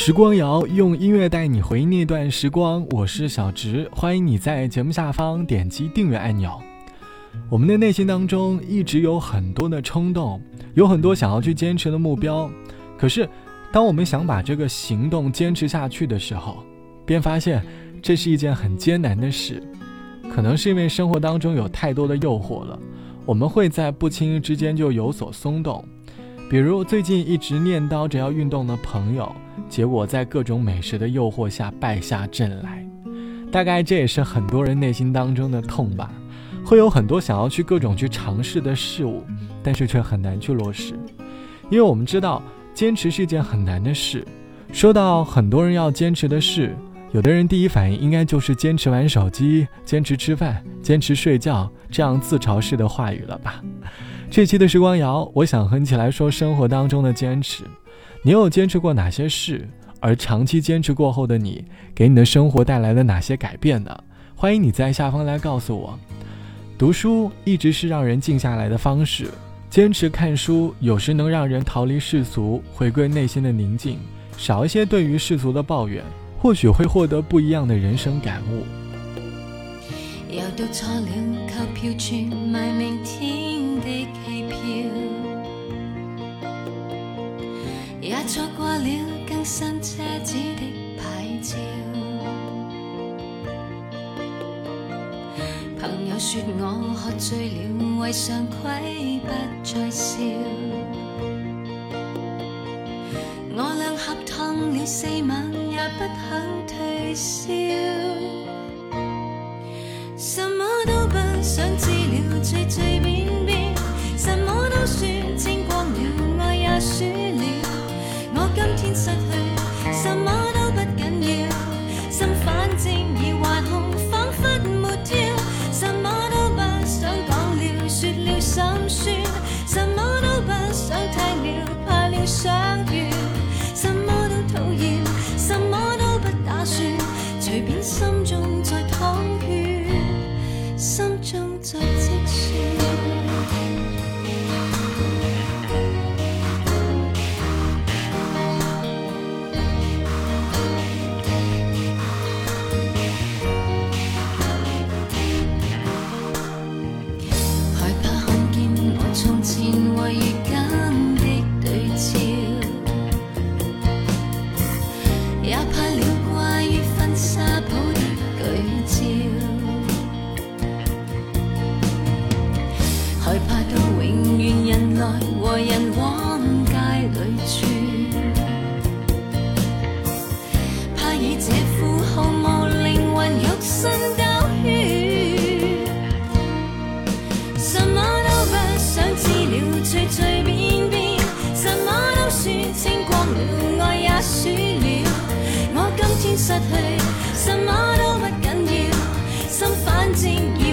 时光谣用音乐带你回忆那段时光，我是小直，欢迎你在节目下方点击订阅按钮。我们的内心当中一直有很多的冲动，有很多想要去坚持的目标，可是当我们想把这个行动坚持下去的时候，便发现这是一件很艰难的事。可能是因为生活当中有太多的诱惑了，我们会在不经意之间就有所松动。比如最近一直念叨着要运动的朋友。结果在各种美食的诱惑下败下阵来，大概这也是很多人内心当中的痛吧。会有很多想要去各种去尝试的事物，但是却很难去落实，因为我们知道坚持是一件很难的事。说到很多人要坚持的事，有的人第一反应应该就是坚持玩手机、坚持吃饭、坚持睡觉这样自嘲式的话语了吧？这期的时光谣，我想和你一起来说生活当中的坚持。你有坚持过哪些事？而长期坚持过后的你，给你的生活带来了哪些改变呢？欢迎你在下方来告诉我。读书一直是让人静下来的方式，坚持看书有时能让人逃离世俗，回归内心的宁静，少一些对于世俗的抱怨，或许会获得不一样的人生感悟。又到错了购票处买明天的机票。也错过了更新车子的牌照。朋友说我喝醉了，为常规不再笑。我俩合烫了四晚，也不肯退烧。什么都不想知了，随随便便，什么都说清光了，爱也输了。我今天失去，什么都不紧要，心反正已还空，仿佛没跳，什么都不想讲了，说了心。酸，什么都不想听了，怕了相怨，什么都讨厌，什么都不打算，随便心中从前，我有什么都不紧要，心反正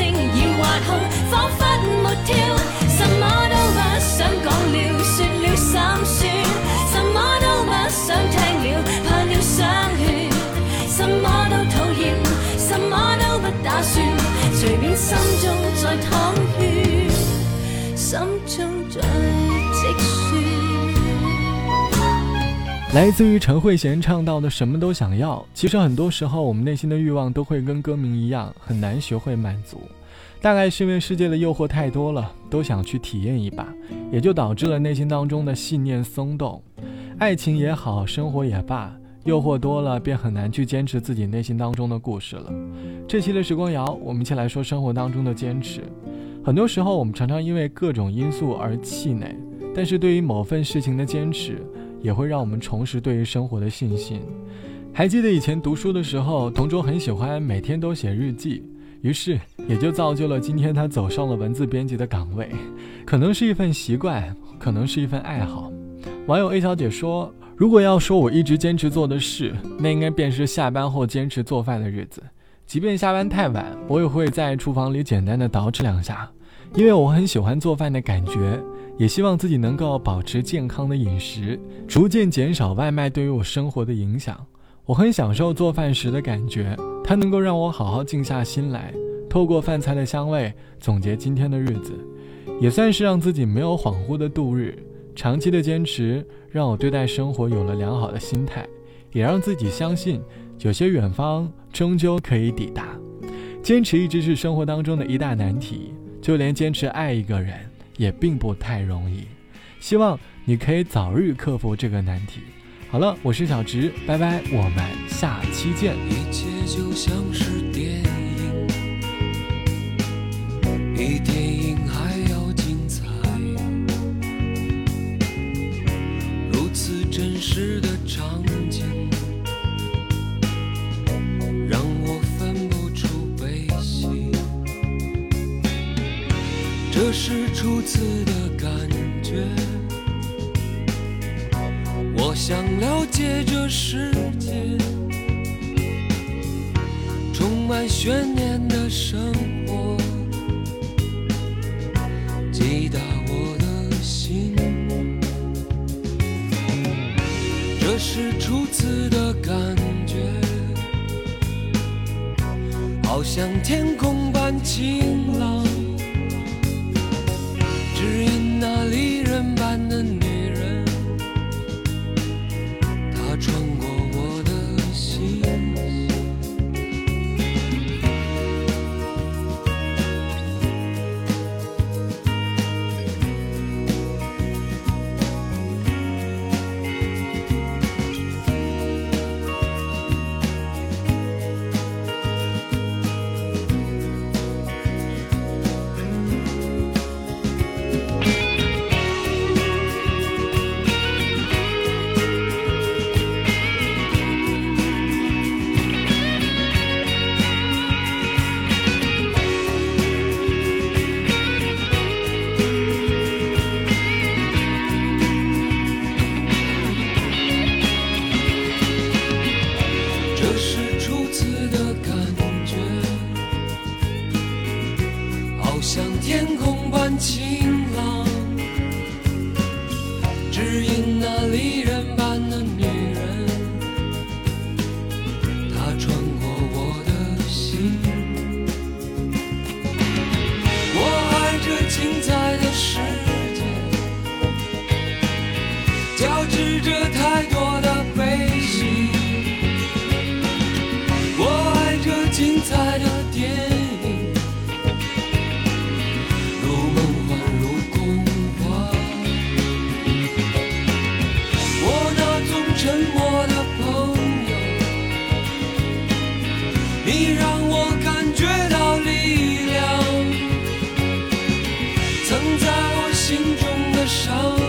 要划空，仿佛没跳，什么都不想讲了，说了心酸，什么都不想听了，怕了伤劝，什么都讨厌，什么都不打算，随便心中再淌血，心中再积雪。来自于陈慧娴唱到的“什么都想要”，其实很多时候我们内心的欲望都会跟歌名一样，很难学会满足。大概是因为世界的诱惑太多了，都想去体验一把，也就导致了内心当中的信念松动。爱情也好，生活也罢，诱惑多了便很难去坚持自己内心当中的故事了。这期的时光谣，我们一起来说生活当中的坚持。很多时候，我们常常因为各种因素而气馁，但是对于某份事情的坚持，也会让我们重拾对于生活的信心。还记得以前读书的时候，同桌很喜欢每天都写日记，于是也就造就了今天他走上了文字编辑的岗位。可能是一份习惯，可能是一份爱好。网友 A 小姐说：“如果要说我一直坚持做的事，那应该便是下班后坚持做饭的日子。即便下班太晚，我也会在厨房里简单的捯饬两下，因为我很喜欢做饭的感觉，也希望自己能够保持健康的饮食，逐渐减少外卖对于我生活的影响。我很享受做饭时的感觉，它能够让我好好静下心来，透过饭菜的香味总结今天的日子，也算是让自己没有恍惚的度日。”长期的坚持让我对待生活有了良好的心态，也让自己相信有些远方终究可以抵达。坚持一直是生活当中的一大难题，就连坚持爱一个人也并不太容易。希望你可以早日克服这个难题。好了，我是小植，拜拜，我们下期见。一切就像是电影，一天一这是初次的感觉，我想了解这世界。充满悬念的生活，击打我的心。这是初次的感觉，好像天空着太多的悲喜我爱这精彩的电影如梦幻如空花。我那种沉默的朋友你让我感觉到力量曾在我心中的伤。